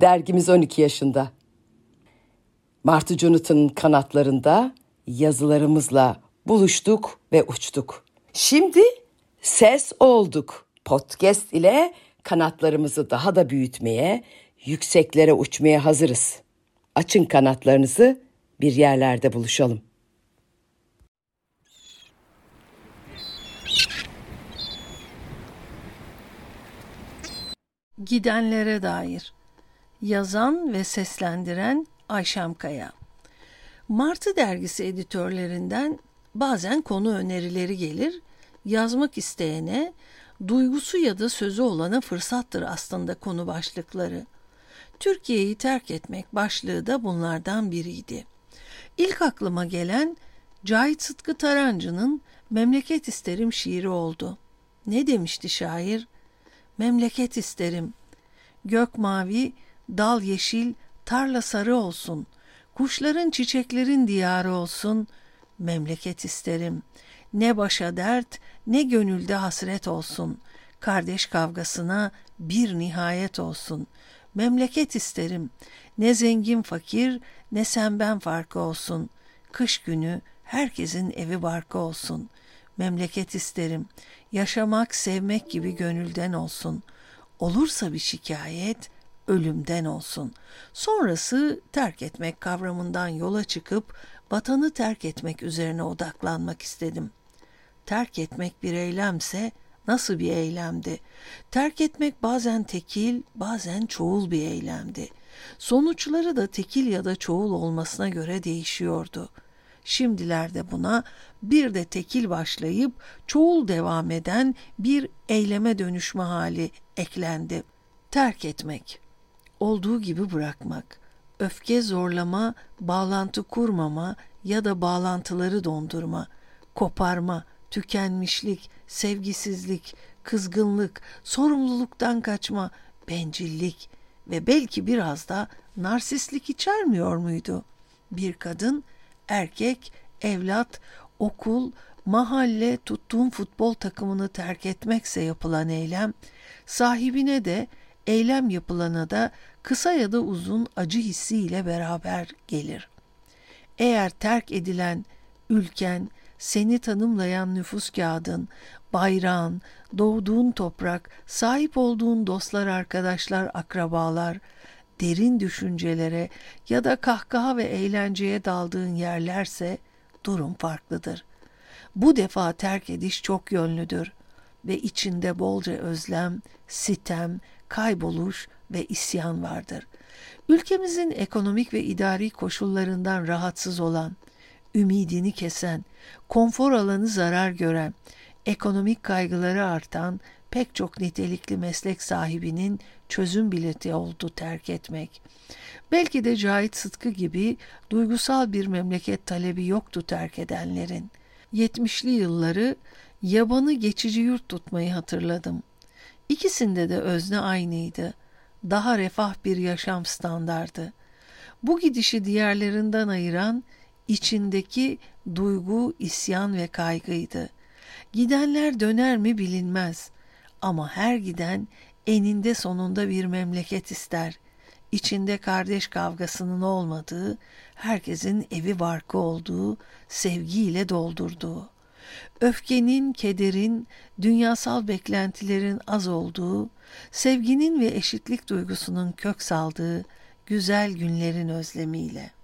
Dergimiz 12 yaşında. Martı Jonathan'ın kanatlarında yazılarımızla buluştuk ve uçtuk. Şimdi ses olduk. Podcast ile kanatlarımızı daha da büyütmeye, yükseklere uçmaya hazırız. Açın kanatlarınızı, bir yerlerde buluşalım. Gidenlere dair Yazan ve seslendiren Ayşem Kaya Martı dergisi editörlerinden bazen konu önerileri gelir. Yazmak isteyene, duygusu ya da sözü olana fırsattır aslında konu başlıkları. Türkiye'yi terk etmek başlığı da bunlardan biriydi. İlk aklıma gelen Cahit Sıtkı Tarancı'nın Memleket İsterim şiiri oldu. Ne demişti şair? Memleket isterim. Gök mavi, dal yeşil, tarla sarı olsun. Kuşların çiçeklerin diyarı olsun. Memleket isterim. Ne başa dert, ne gönülde hasret olsun. Kardeş kavgasına bir nihayet olsun. Memleket isterim. Ne zengin fakir, ne sen ben farkı olsun. Kış günü herkesin evi barkı olsun. Memleket isterim. Yaşamak, sevmek gibi gönülden olsun. Olursa bir şikayet, ölümden olsun. Sonrası terk etmek kavramından yola çıkıp vatanı terk etmek üzerine odaklanmak istedim. Terk etmek bir eylemse nasıl bir eylemdi? Terk etmek bazen tekil, bazen çoğul bir eylemdi. Sonuçları da tekil ya da çoğul olmasına göre değişiyordu. Şimdilerde buna bir de tekil başlayıp çoğul devam eden bir eyleme dönüşme hali eklendi. Terk etmek, olduğu gibi bırakmak, öfke zorlama, bağlantı kurmama ya da bağlantıları dondurma, koparma, tükenmişlik, sevgisizlik, kızgınlık, sorumluluktan kaçma, bencillik ve belki biraz da narsistlik içermiyor muydu? Bir kadın, erkek, evlat, okul, mahalle, tuttuğun futbol takımını terk etmekse yapılan eylem, sahibine de eylem yapılana da kısa ya da uzun acı hissiyle beraber gelir. Eğer terk edilen ülken, seni tanımlayan nüfus kağıdın, bayrağın, doğduğun toprak, sahip olduğun dostlar, arkadaşlar, akrabalar, derin düşüncelere ya da kahkaha ve eğlenceye daldığın yerlerse durum farklıdır. Bu defa terk ediş çok yönlüdür ve içinde bolca özlem, sitem, kayboluş ve isyan vardır. Ülkemizin ekonomik ve idari koşullarından rahatsız olan, ümidini kesen, konfor alanı zarar gören, ekonomik kaygıları artan pek çok nitelikli meslek sahibinin çözüm bileti oldu terk etmek. Belki de Cahit Sıtkı gibi duygusal bir memleket talebi yoktu terk edenlerin. 70'li yılları yabanı geçici yurt tutmayı hatırladım. İkisinde de özne aynıydı. Daha refah bir yaşam standardı. Bu gidişi diğerlerinden ayıran içindeki duygu, isyan ve kaygıydı. Gidenler döner mi bilinmez ama her giden eninde sonunda bir memleket ister. İçinde kardeş kavgasının olmadığı, herkesin evi barkı olduğu, sevgiyle doldurduğu. Öfkenin, kederin, dünyasal beklentilerin az olduğu, sevginin ve eşitlik duygusunun kök saldığı güzel günlerin özlemiyle.''